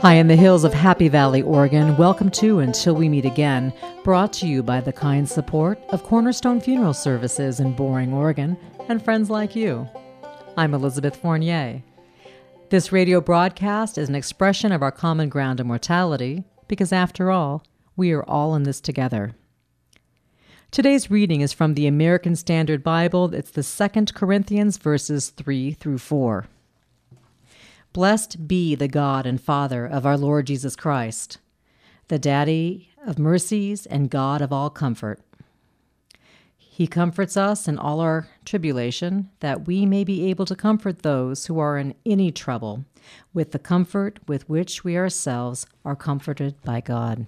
High in the hills of Happy Valley, Oregon, welcome to Until We Meet Again, brought to you by the kind support of Cornerstone Funeral Services in Boring, Oregon, and friends like you. I'm Elizabeth Fournier. This radio broadcast is an expression of our common ground of mortality, because after all, we are all in this together. Today's reading is from the American Standard Bible. It's the Second Corinthians verses 3 through 4. Blessed be the God and Father of our Lord Jesus Christ, the Daddy of mercies and God of all comfort. He comforts us in all our tribulation, that we may be able to comfort those who are in any trouble with the comfort with which we ourselves are comforted by God.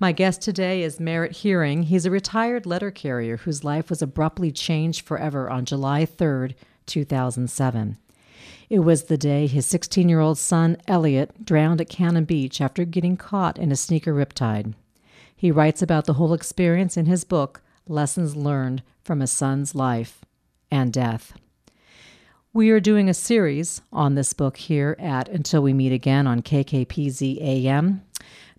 My guest today is Merritt Hearing. He's a retired letter carrier whose life was abruptly changed forever on July 3rd, 2007. It was the day his 16 year old son, Elliot, drowned at Cannon Beach after getting caught in a sneaker riptide. He writes about the whole experience in his book, Lessons Learned from a Son's Life and Death. We are doing a series on this book here at Until We Meet Again on KKPZ AM.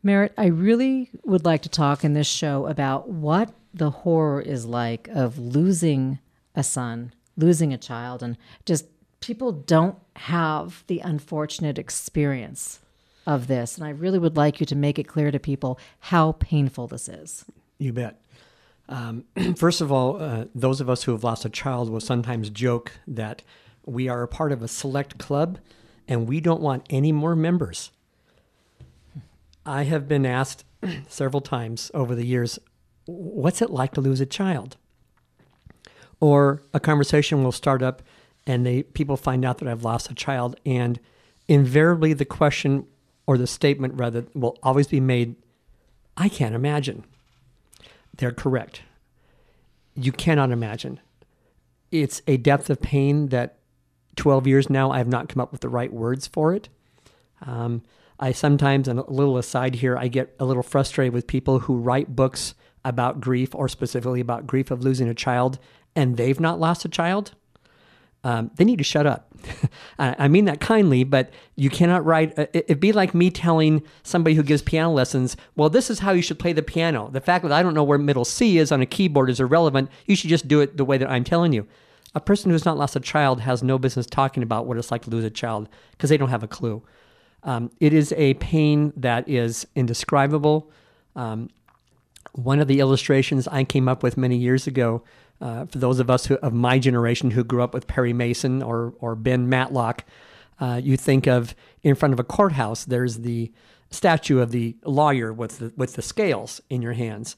Merritt, I really would like to talk in this show about what the horror is like of losing a son, losing a child, and just people don't have the unfortunate experience of this. And I really would like you to make it clear to people how painful this is. You bet. Um, first of all, uh, those of us who have lost a child will sometimes joke that we are a part of a select club and we don't want any more members. I have been asked several times over the years, what's it like to lose a child? Or a conversation will start up and they people find out that I've lost a child, and invariably the question or the statement rather will always be made, I can't imagine. They're correct. You cannot imagine. It's a depth of pain that 12 years now I have not come up with the right words for it. Um, I sometimes, and a little aside here, I get a little frustrated with people who write books about grief or specifically about grief of losing a child and they've not lost a child um, they need to shut up. I mean that kindly, but you cannot write. Uh, it'd be like me telling somebody who gives piano lessons, well, this is how you should play the piano. The fact that I don't know where middle C is on a keyboard is irrelevant. You should just do it the way that I'm telling you. A person who's not lost a child has no business talking about what it's like to lose a child because they don't have a clue. Um, it is a pain that is indescribable. Um, one of the illustrations I came up with many years ago uh, for those of us who, of my generation who grew up with Perry Mason or, or Ben Matlock, uh, you think of in front of a courthouse, there's the statue of the lawyer with the, with the scales in your hands.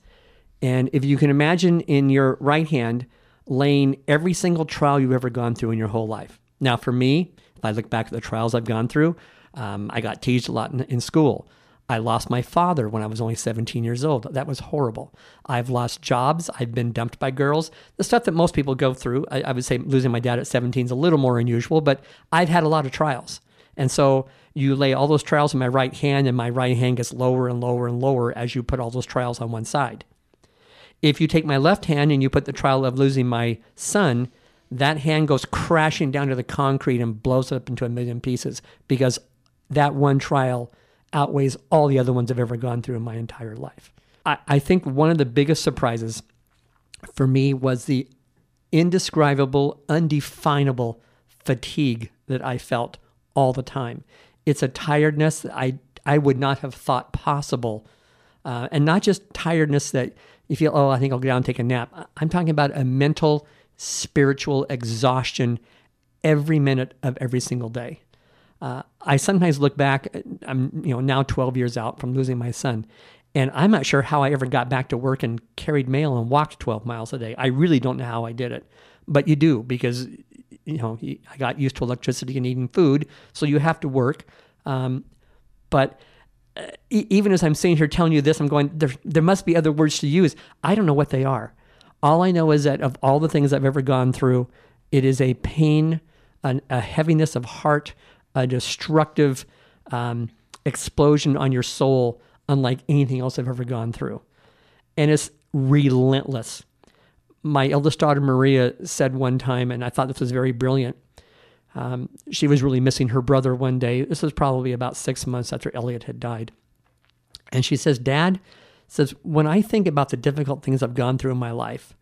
And if you can imagine in your right hand laying every single trial you've ever gone through in your whole life. Now, for me, if I look back at the trials I've gone through, um, I got teased a lot in, in school. I lost my father when I was only 17 years old. That was horrible. I've lost jobs. I've been dumped by girls. The stuff that most people go through. I, I, would say losing my dad at 17 is a little more unusual, but I've had a lot of trials. And so you lay all those trials in my right hand, and my right hand gets lower and lower and lower as you put all those trials on one side. If you take my left hand and you put the trial of losing my son, that hand goes crashing down to the concrete and blows up into a million pieces because that one trial outweighs all the other ones I've ever gone through in my entire life. I, I think one of the biggest surprises for me was the indescribable, undefinable fatigue that I felt all the time. It's a tiredness that I, I would not have thought possible. Uh, and not just tiredness that you feel, oh, I think I'll go down and take a nap. I'm talking about a mental, spiritual exhaustion every minute of every single day. Uh, I sometimes look back. I'm you know now 12 years out from losing my son, and I'm not sure how I ever got back to work and carried mail and walked 12 miles a day. I really don't know how I did it, but you do because you know I got used to electricity and eating food, so you have to work. Um, but uh, even as I'm sitting here telling you this, I'm going there. There must be other words to use. I don't know what they are. All I know is that of all the things I've ever gone through, it is a pain, an, a heaviness of heart a destructive um, explosion on your soul unlike anything else I've ever gone through. And it's relentless. my eldest daughter Maria said one time, and I thought this was very brilliant. Um, she was really missing her brother one day. This was probably about six months after Elliot had died. And she says, Dad, says, when I think about the difficult things I've gone through in my life,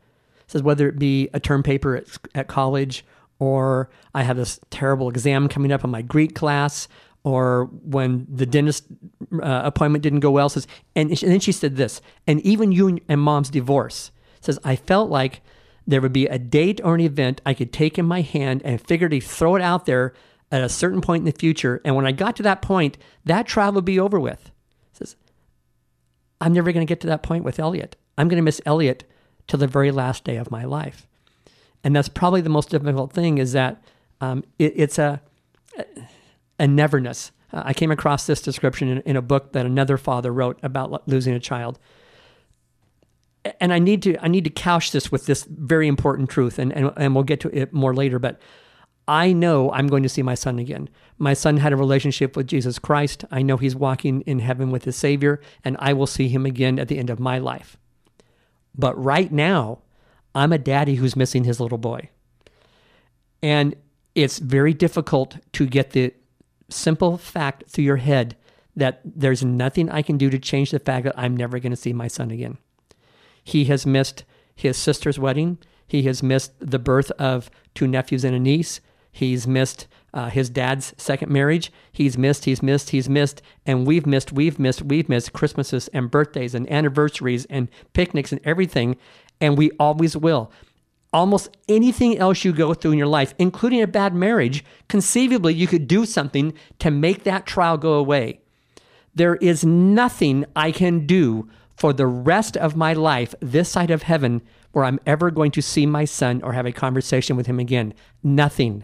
says whether it be a term paper at, at college or I have this terrible exam coming up in my Greek class or when the dentist uh, appointment didn't go well says and, and then she said this and even you and mom's divorce. Says i felt like there would be a date or an event i could take in my hand and figuratively throw it out there at a certain point in the future and when i got to that point that trial would be over with. Says i'm never going to get to that point with elliot. I'm going to miss elliot till the very last day of my life and that's probably the most difficult thing is that um, it, it's a a neverness. Uh, I came across this description in, in, a book that another father wrote about losing a child. And I need to I need to couch this with this very important truth, and, and, and we'll get to it more later. But I know I'm going to see my son again. My son had a relationship with Jesus Christ. I know he's walking in heaven with his Savior, and I will see him again at the end of my life. But right now, I'm a daddy who's missing his little boy. And it's very difficult to get the simple fact through your head that there's nothing I can do to change the fact that I'm never going to see my son again. He has missed his sister's wedding. He has missed the birth of two nephews and a niece. He's missed uh, his dad's second marriage. He's missed, he's missed, he's missed, and we've missed, we've missed, we've missed Christmases and birthdays and anniversaries and picnics and everything, and we always will almost anything else you go through in your life, including a bad marriage, conceivably you could do something to make that trial go away. There is nothing I can do for the rest of my life this side of heaven where I'm ever going to see my son or have a conversation with him again. Nothing.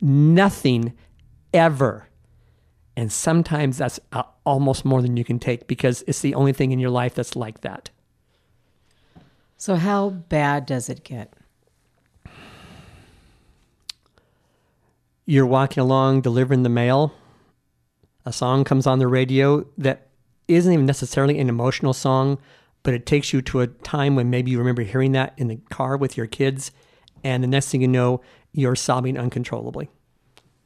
Nothing ever. And sometimes that's almost more than you can take because it's the only thing in your life that's like that. So, how bad does it get? You're walking along delivering the mail. A song comes on the radio that isn't even necessarily an emotional song, but it takes you to a time when maybe you remember hearing that in the car with your kids. And the next thing you know, you're sobbing uncontrollably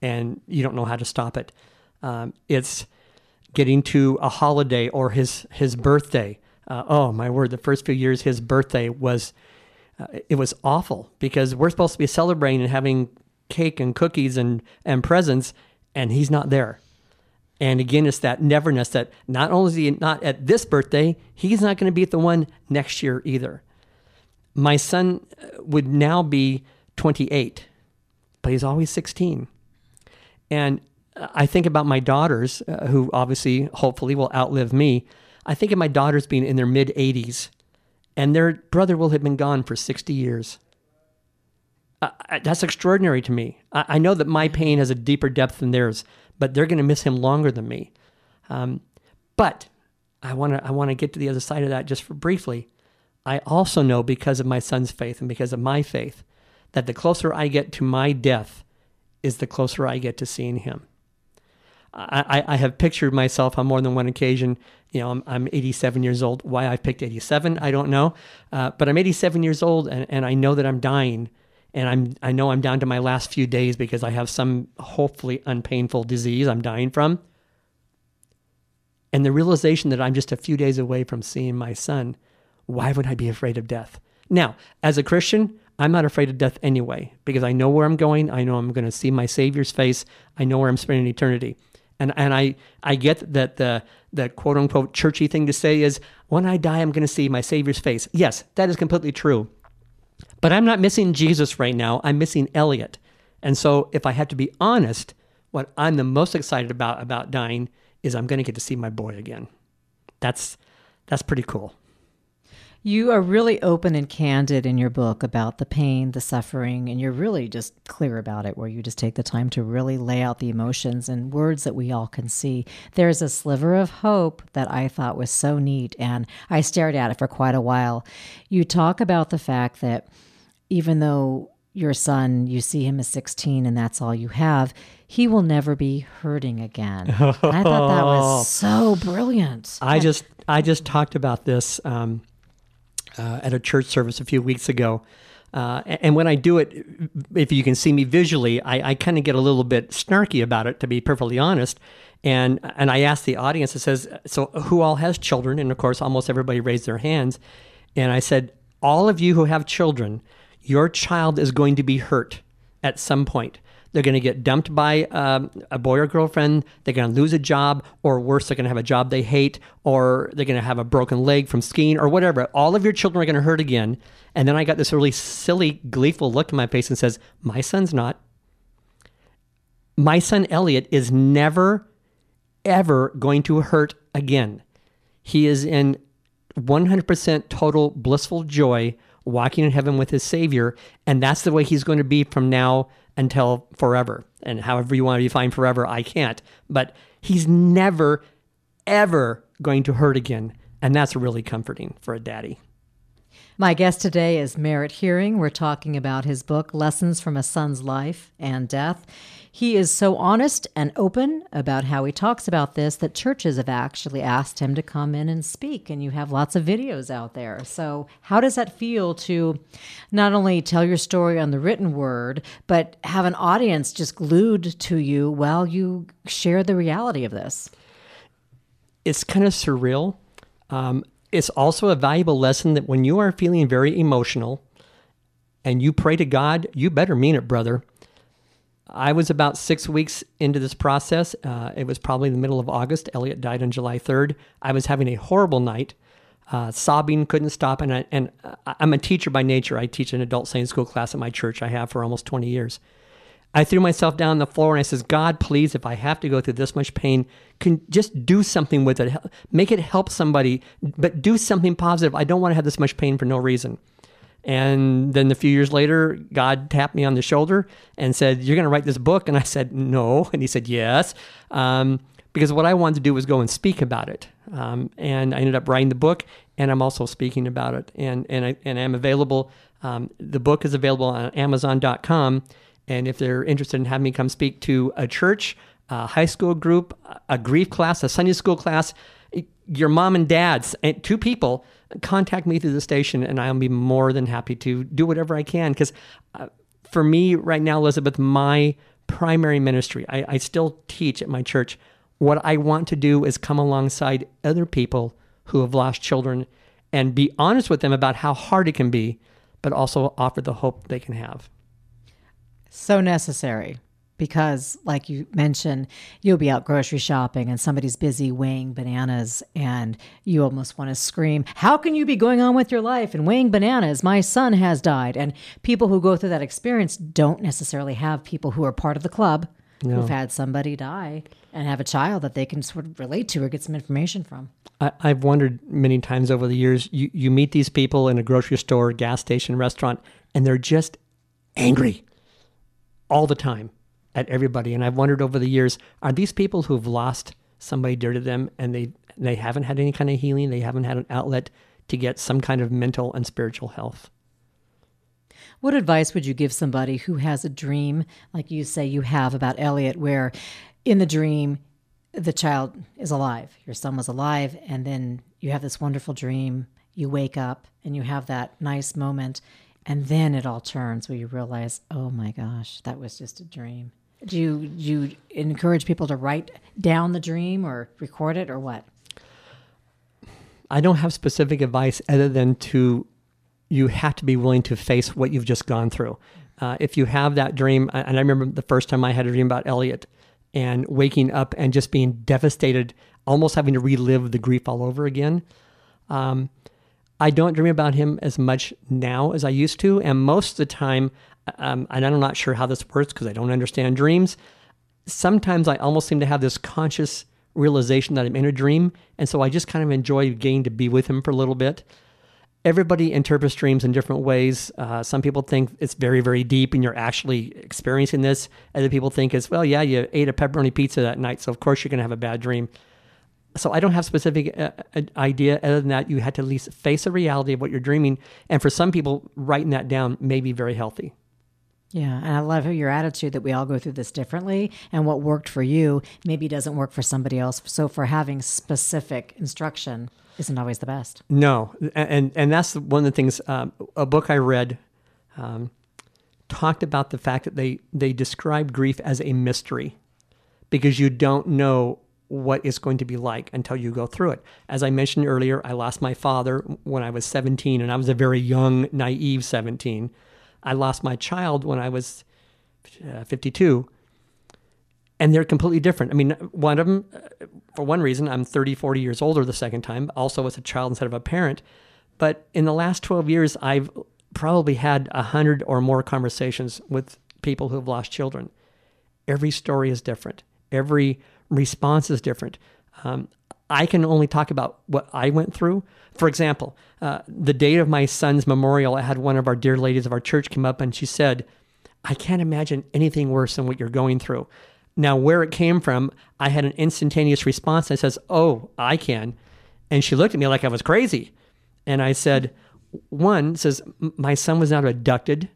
and you don't know how to stop it. Um, it's getting to a holiday or his, his birthday uh, oh my word, the first few years, his birthday was, uh, it was awful because we're supposed to be celebrating and having cake and cookies and, and presents, and he's not there. And again, it's that neverness that not only is he not at this birthday, he's not going to be at the one next year either. My son uh, would now be 28, but he's always 16. And I think about my daughters, uh, who obviously, hopefully, will outlive me. I think of my daughters being in their mid 80s, and their brother will have been gone for 60 years. Uh, that's extraordinary to me. I, I, know that my pain has a deeper depth than theirs, but they're going to miss him longer than me. Um, but I want to I want to get to the other side of that just for briefly. I also know because of my son's faith and because of my faith that the closer I get to my death is the closer I get to seeing him. I, I have pictured myself on more than one occasion. You know, I'm, I'm 87 years old. Why I picked 87, I don't know. Uh, but I'm 87 years old, and, and I know that I'm dying, and I'm I know I'm down to my last few days because I have some hopefully unpainful disease I'm dying from. And the realization that I'm just a few days away from seeing my son, why would I be afraid of death? Now, as a Christian, I'm not afraid of death anyway because I know where I'm going. I know I'm going to see my Savior's face. I know where I'm spending eternity. And and I I get that the the quote unquote churchy thing to say is when I die I'm going to see my Savior's face. Yes, that is completely true. But I'm not missing Jesus right now. I'm missing Elliot. And so if I have to be honest, what I'm the most excited about about dying is I'm going to get to see my boy again. That's that's pretty cool. You are really open and candid in your book about the pain, the suffering, and you're really just clear about it, where you just take the time to really lay out the emotions and words that we all can see. There's a sliver of hope that I thought was so neat, and I stared at it for quite a while. You talk about the fact that even though your son, you see him as 16 and that's all you have, he will never be hurting again. I thought that was so brilliant. I just I just talked about this um, uh, at a church service a few weeks ago. Uh, and when I do it, if you can see me visually, I, I kind of get a little bit snarky about it, to be perfectly honest. And and I asked the audience, it says, so who all has children? And of course, almost everybody raised their hands. And I said, all of you who have children, your child is going to be hurt at some point. They're going to get dumped by um, a boy or girlfriend. They're going to lose a job, or worse, they're going to have a job they hate, or they're going to have a broken leg from skiing, or whatever. All of your children are going to hurt again. And then I got this really silly, gleeful look in my face and says, My son's not. My son Elliot is never, ever going to hurt again. He is in 100% total blissful joy walking in heaven with his Savior. And that's the way he's going to be from now until forever. And however you want to define forever, I can't. But he's never, ever going to hurt again. And that's really comforting for a daddy. My guest today is Merritt Hearing. We're talking about his book, Lessons from a Son's Life and Death. He is so honest and open about how he talks about this that churches have actually asked him to come in and speak, and you have lots of videos out there. So, how does that feel to not only tell your story on the written word, but have an audience just glued to you while you share the reality of this? It's kind of surreal. Um, it's also a valuable lesson that when you are feeling very emotional and you pray to God, you better mean it, brother. I was about six weeks into this process. Uh, it was probably the middle of August. Elliot died on July 3rd. I was having a horrible night, uh, sobbing, couldn't stop. And, I, and I'm a teacher by nature. I teach an adult Sunday school class at my church. I have for almost 20 years. I threw myself down on the floor and I says, God, please, if I have to go through this much pain, can just do something with it. Make it help somebody, but do something positive. I don't want to have this much pain for no reason. And then a few years later, God tapped me on the shoulder and said, You're going to write this book. And I said, No. And he said, Yes. Um, because what I wanted to do was go and speak about it. Um, and I ended up writing the book, and I'm also speaking about it. And, and, I, and I'm available. Um, the book is available on Amazon.com. And if they're interested in having me come speak to a church, a high school group, a grief class, a Sunday school class, your mom and dad's, two people, contact me through the station and I'll be more than happy to do whatever I can. Because uh, for me right now, Elizabeth, my primary ministry, I, I still teach at my church. What I want to do is come alongside other people who have lost children and be honest with them about how hard it can be, but also offer the hope they can have. So necessary because, like you mentioned, you'll be out grocery shopping and somebody's busy weighing bananas, and you almost want to scream, How can you be going on with your life and weighing bananas? My son has died. And people who go through that experience don't necessarily have people who are part of the club no. who've had somebody die and have a child that they can sort of relate to or get some information from. I, have wondered many times over the years you, you meet these people in a grocery store, gas station, restaurant, and they're just angry all the time at everybody. And I've wondered over the years, are these people who've lost somebody dear to them and they they haven't had any kind of healing, they haven't had an outlet to get some kind of mental and spiritual health? What advice would you give somebody who has a dream, like you say you have about Elliot, where in the dream the child is alive, your son was alive, and then you have this wonderful dream, you wake up and you have that nice moment, and then it all turns where you realize, oh my gosh, that was just a dream. Do you, do you encourage people to write down the dream or record it or what? I don't have specific advice other than to you have to be willing to face what you've just gone through. Uh, if you have that dream, and I remember the first time I had a dream about Elliot and waking up and just being devastated, almost having to relive the grief all over again. Um, I don't dream about him as much now as I used to. And most of the time, um, and I'm not sure how this works because I don't understand dreams. Sometimes I almost seem to have this conscious realization that I'm in a dream. And so I just kind of enjoy getting to be with him for a little bit. Everybody interprets dreams in different ways. Uh, some people think it's very, very deep and you're actually experiencing this. Other people think it's, well, yeah, you ate a pepperoni pizza that night, so of course you're going to have a bad dream. So I don't have specific uh, uh, idea other than that you had to at least face a reality of what you're dreaming. And for some people, writing that down may be very healthy. Yeah, and I love your attitude that we all go through this differently, and what worked for you maybe doesn't work for somebody else. So, for having specific instruction isn't always the best. No, and and that's one of the things. Um, a book I read um, talked about the fact that they they describe grief as a mystery because you don't know what it's going to be like until you go through it. As I mentioned earlier, I lost my father when I was 17, and I was a very young, naive 17. I lost my child when I was uh, 52 and they're completely different. I mean, one of them, uh, for one reason, I'm 30, 40 years older the second time, also as a child instead of a parent. But in the last 12 years, I've probably had a hundred or more conversations with people who have lost children. Every story is different. Every response is different. Um, I can only talk about what I went through. For example, uh, the date of my son's memorial, I had one of our dear ladies of our church come up and she said, I can't imagine anything worse than what you're going through. Now, where it came from, I had an instantaneous response. I says, "Oh, I can," and she looked at me like I was crazy. And I said, "One says my son was not abducted.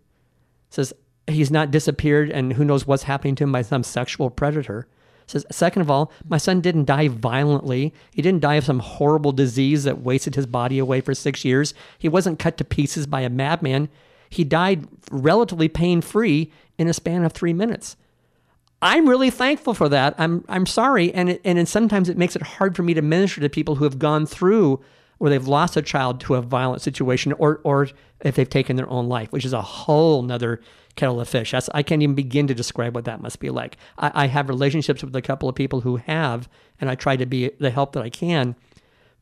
Says he's not disappeared, and who knows what's happening to him by some sexual predator." Says second of all, my son didn't die violently. He didn't die of some horrible disease that wasted his body away for six years. He wasn't cut to pieces by a madman. He died relatively pain free in a span of three minutes. I'm really thankful for that. I'm I'm sorry, and it, and sometimes it makes it hard for me to minister to people who have gone through or they've lost a child to a violent situation, or or if they've taken their own life, which is a whole nother kettle of fish. That's, I can't even begin to describe what that must be like. I, I have relationships with a couple of people who have, and I try to be the help that I can.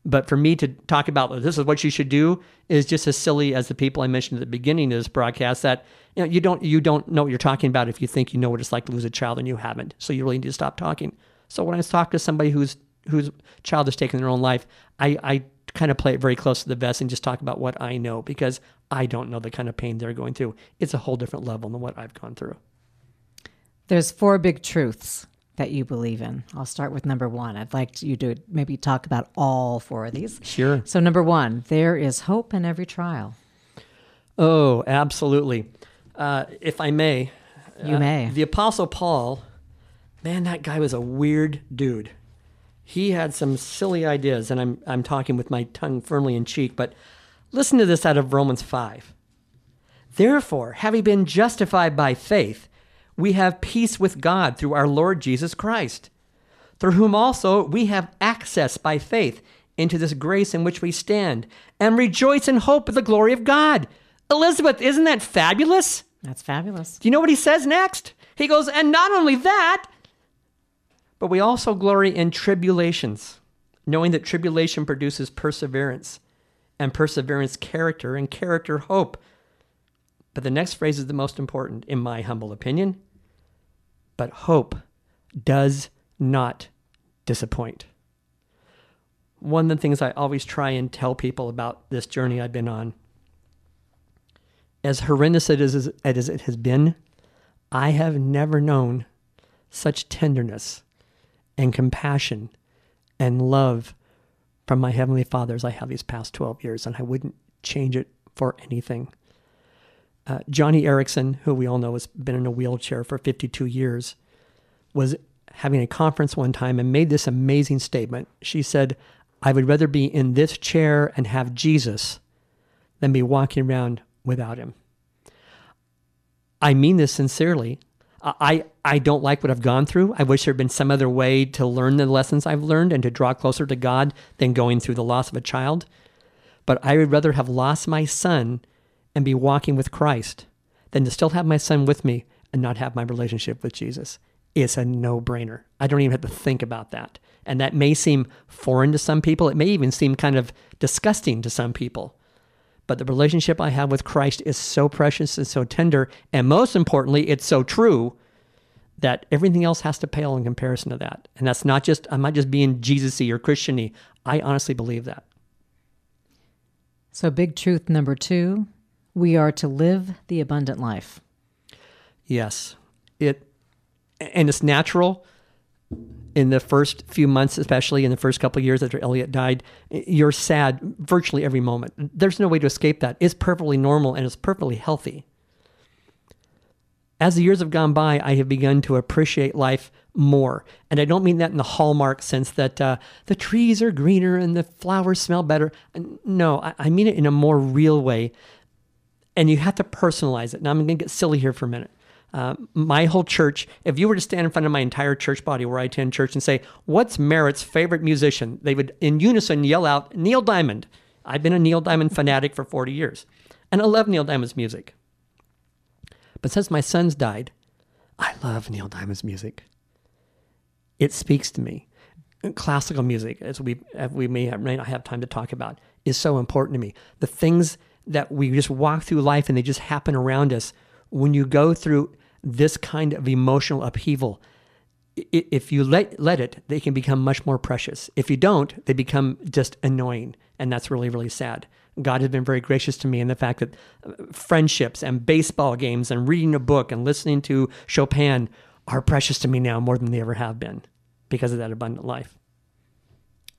But for me to talk about this is what you should do is just as silly as the people I mentioned at the beginning of this broadcast. That you know you don't you don't know what you're talking about if you think you know what it's like to lose a child and you haven't. So you really need to stop talking. So when I talk to somebody whose whose child has taken their own life, I, I kind of play it very close to the vest and just talk about what I know because I don't know the kind of pain they're going through. It's a whole different level than what I've gone through. There's four big truths that you believe in. I'll start with number one. I'd like you to maybe talk about all four of these. Sure. So, number one, there is hope in every trial. Oh, absolutely. Uh, if I may, you uh, may. The Apostle Paul, man, that guy was a weird dude. He had some silly ideas, and I'm, I'm talking with my tongue firmly in cheek, but listen to this out of Romans 5. Therefore, having been justified by faith, we have peace with God through our Lord Jesus Christ, through whom also we have access by faith into this grace in which we stand and rejoice in hope of the glory of God. Elizabeth, isn't that fabulous? That's fabulous. Do you know what he says next? He goes, and not only that, but we also glory in tribulations, knowing that tribulation produces perseverance, and perseverance, character, and character, hope. But the next phrase is the most important, in my humble opinion. But hope does not disappoint. One of the things I always try and tell people about this journey I've been on, as horrendous as it has been, I have never known such tenderness and compassion and love from my Heavenly Father as I have these past 12 years, and I wouldn't change it for anything. Uh, Joni Eareckson, who we all know has been in a wheelchair for 52 years, was having a conference one time and made this amazing statement. She said, I would rather be in this chair and have Jesus than be walking around without him. I mean this sincerely. I, I don't like what I've gone through. I wish there had been some other way to learn the lessons I've learned and to draw closer to God than going through the loss of a child. But I would rather have lost my son and be walking with Christ than to still have my son with me and not have my relationship with Jesus. It's a no brainer. I don't even have to think about that. And that may seem foreign to some people. It may even seem kind of disgusting to some people. But the relationship I have with Christ is so precious and so tender. And most importantly, it's so true that everything else has to pale in comparison to that. And that's not just, I'm not just being Jesus y or Christian y. I honestly believe that. So, big truth number two we are to live the abundant life. Yes. It and it's natural in the first few months, especially in the first couple of years after Elliot died, you're sad virtually every moment. There's no way to escape that. It's perfectly normal and it's perfectly healthy. As the years have gone by, I have begun to appreciate life more. And I don't mean that in the hallmark sense that uh, the trees are greener and the flowers smell better. No, I, I mean it in a more real way. And you have to personalize it. Now, I'm going to get silly here for a minute. Uh, my whole church, if you were to stand in front of my entire church body where I attend church and say, What's Merritt's favorite musician? They would in unison yell out, Neil Diamond. I've been a Neil Diamond fanatic for 40 years, and I love Neil Diamond's music. But since my sons died, I love Neil Diamond's music. It speaks to me. Classical music, as we, as we may, have, may not have time to talk about, is so important to me. The things that we just walk through life and they just happen around us, when you go through this kind of emotional upheaval, if you let let it, they can become much more precious. If you don't, they become just annoying, and that's really really sad. God has been very gracious to me in the fact that uh, friendships and baseball games and reading a book and listening to Chopin are precious to me now more than they ever have been because of that abundant life.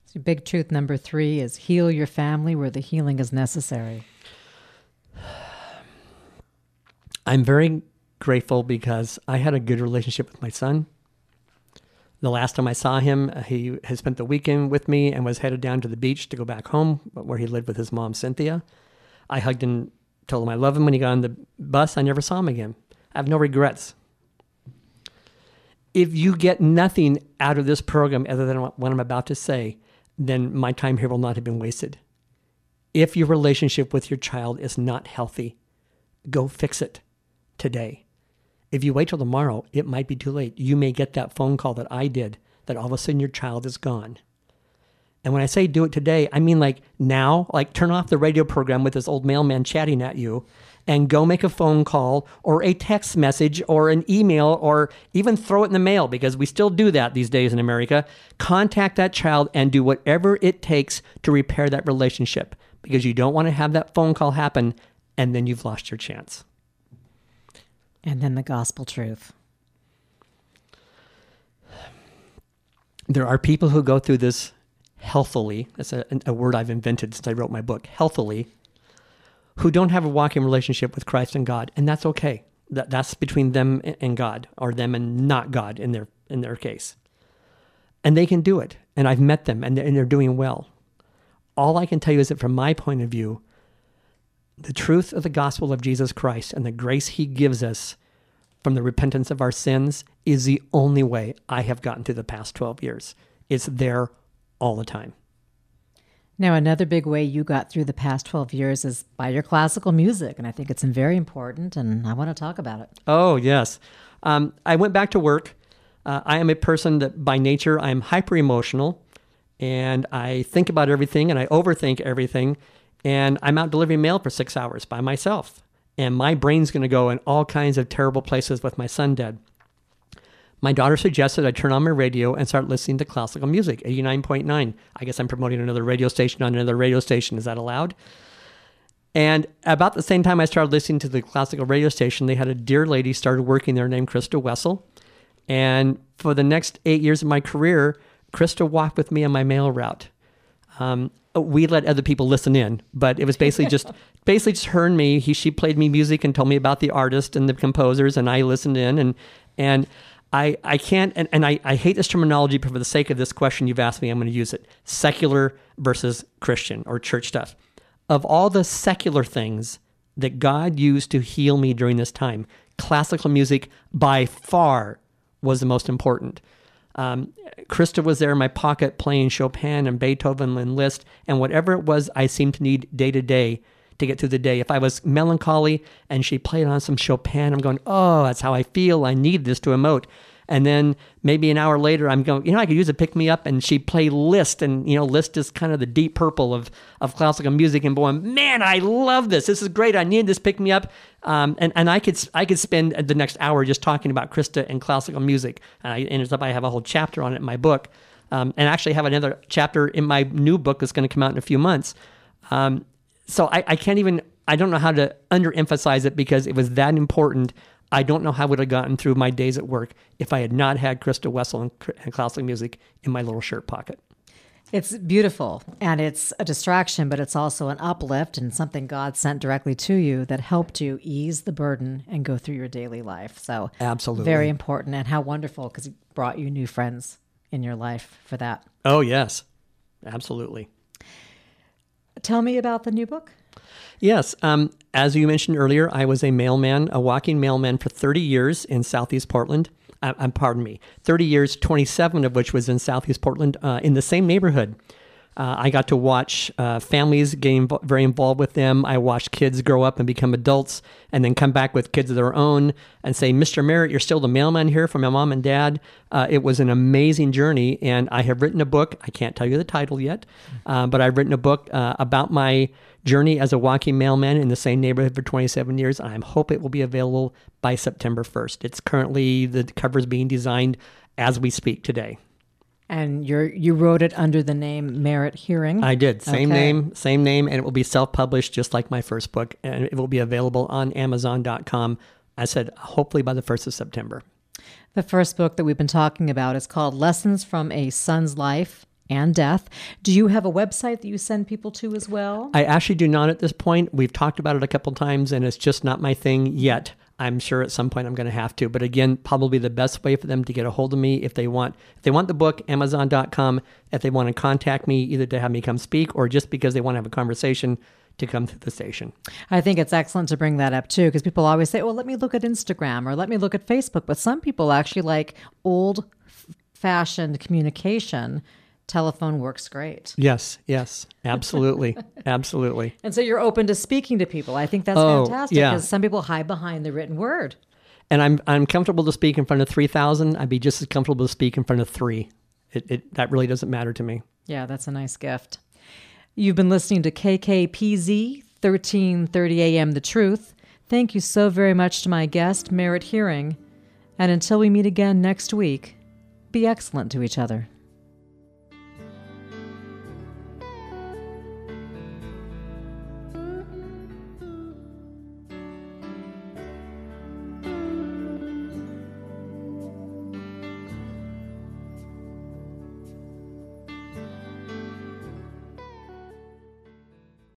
So big truth number three is heal your family where the healing is necessary. I'm very grateful because I had a good relationship with my son. The last time I saw him, uh, he had spent the weekend with me and was headed down to the beach to go back home where he lived with his mom, Cynthia. I hugged and told him I love him when he got on the bus. I never saw him again. I have no regrets. If you get nothing out of this program other than what I'm about to say, then my time here will not have been wasted. If your relationship with your child is not healthy, go fix it today. If you wait till tomorrow, it might be too late. You may get that phone call that I did that all of a sudden your child is gone. And when I say do it today, I mean like now, like turn off the radio program with this old mailman chatting at you and go make a phone call or a text message or an email or even throw it in the mail because we still do that these days in America. Contact that child and do whatever it takes to repair that relationship because you don't want to have that phone call happen and then you've lost your chance. And then the gospel truth. There are people who go through this healthily. That's a, a word I've invented since I wrote my book, healthily, who don't have a walking relationship with Christ and God. And that's okay. That, that's between them and God, or them and not God in their, in their case. And they can do it. And I've met them, and they're, and they're doing well. All I can tell you is that from my point of view, the truth of the gospel of Jesus Christ and the grace he gives us from the repentance of our sins is the only way I have gotten through the past 12 years. It's there all the time. Now, another big way you got through the past 12 years is by your classical music. And I think it's very important, and I want to talk about it. Oh, yes. Um, I went back to work. Uh, I am a person that by nature I'm hyper emotional and I think about everything and I overthink everything and I'm out delivering mail for six hours by myself. And my brain's going to go in all kinds of terrible places with my son dead. My daughter suggested I turn on my radio and start listening to classical music, 89.9. I guess I'm promoting another radio station on another radio station. Is that allowed? And about the same time I started listening to the classical radio station, they had a dear lady started working there named Krista Wessel. And for the next eight years of my career, Krista walked with me on my mail route. Um, Uh, we let other people listen in, but it was basically just basically just her and me. He she played me music and told me about the artist and the composers, and I listened in and and I I can't and, and I, I hate this terminology, but for the sake of this question you've asked me, I'm going to use it: secular versus Christian or church stuff. Of all the secular things that God used to heal me during this time, classical music by far was the most important. Um, Krista was there in my pocket playing Chopin and Beethoven and Liszt and whatever it was I seemed to need day to day to get through the day. If I was melancholy and she played on some Chopin, I'm going, oh, that's how I feel. I need this to emote. And then maybe an hour later, I'm going, you know, I could use a pick me up. And she played Liszt. And, you know, Liszt is kind of the deep purple of, of classical music. And going, man, I love this. This is great. I need this pick me up. Um, and, and I could I could spend the next hour just talking about Krista and classical music. And I ended up, I have a whole chapter on it in my book. Um, and actually have another chapter in my new book that's going to come out in a few months. Um, so I, I can't even, I don't know how to underemphasize it because it was that important I don't know how I would have gotten through my days at work if I had not had Krista Wessel and, and classical music in my little shirt pocket. It's beautiful and it's a distraction, but it's also an uplift and something God sent directly to you that helped you ease the burden and go through your daily life. So, Absolutely. very important and how wonderful because He brought you new friends in your life for that. Oh, yes. Absolutely. Tell me about the new book. Yes. Um, as you mentioned earlier, I was a mailman, a walking mailman for 30 years in Southeast Portland. Uh, um, pardon me, 30 years, 27 of which was in Southeast Portland uh, in the same neighborhood. Uh, I got to watch uh, families getting invo- very involved with them. I watched kids grow up and become adults and then come back with kids of their own and say, Mr. Merritt, you're still the mailman here for my mom and dad. Uh, it was an amazing journey. And I have written a book. I can't tell you the title yet, uh, but I've written a book uh, about my journey as a walking mailman in the same neighborhood for 27 years. I hope it will be available by September 1st. It's currently, the cover is being designed as we speak today. And you you wrote it under the name Merritt Hearing. I did. Same Okay. name, same name, and it will be self published just like my first book. And it will be available on Amazon.com. I said, hopefully by the 1st of September. The first book that we've been talking about is called Lessons from a Son's Life and Death. Do you have a website that you send people to as well? I actually do not at this point. We've talked about it a couple times, and it's just not my thing yet. I'm sure at some point I'm going to have to. But again, probably the best way for them to get a hold of me if they want if they want the book, Amazon.com. If they want to contact me, either to have me come speak or just because they want to have a conversation to come to the station. I think it's excellent to bring that up too, because people always say, well, let me look at Instagram or let me look at Facebook. But some people actually like old fashioned communication. Telephone works great. Yes, yes, absolutely, absolutely. And so you're open to speaking to people. I think that's Oh, fantastic yeah. because some people hide behind the written word. And I'm I'm comfortable to speak in front of three thousand. I'd be just as comfortable to speak in front of three. It, it that really doesn't matter to me. Yeah, that's a nice gift. You've been listening to KKPZ 1330 AM The Truth. Thank you so very much to my guest, Merritt Hearing. And until we meet again next week, be excellent to each other.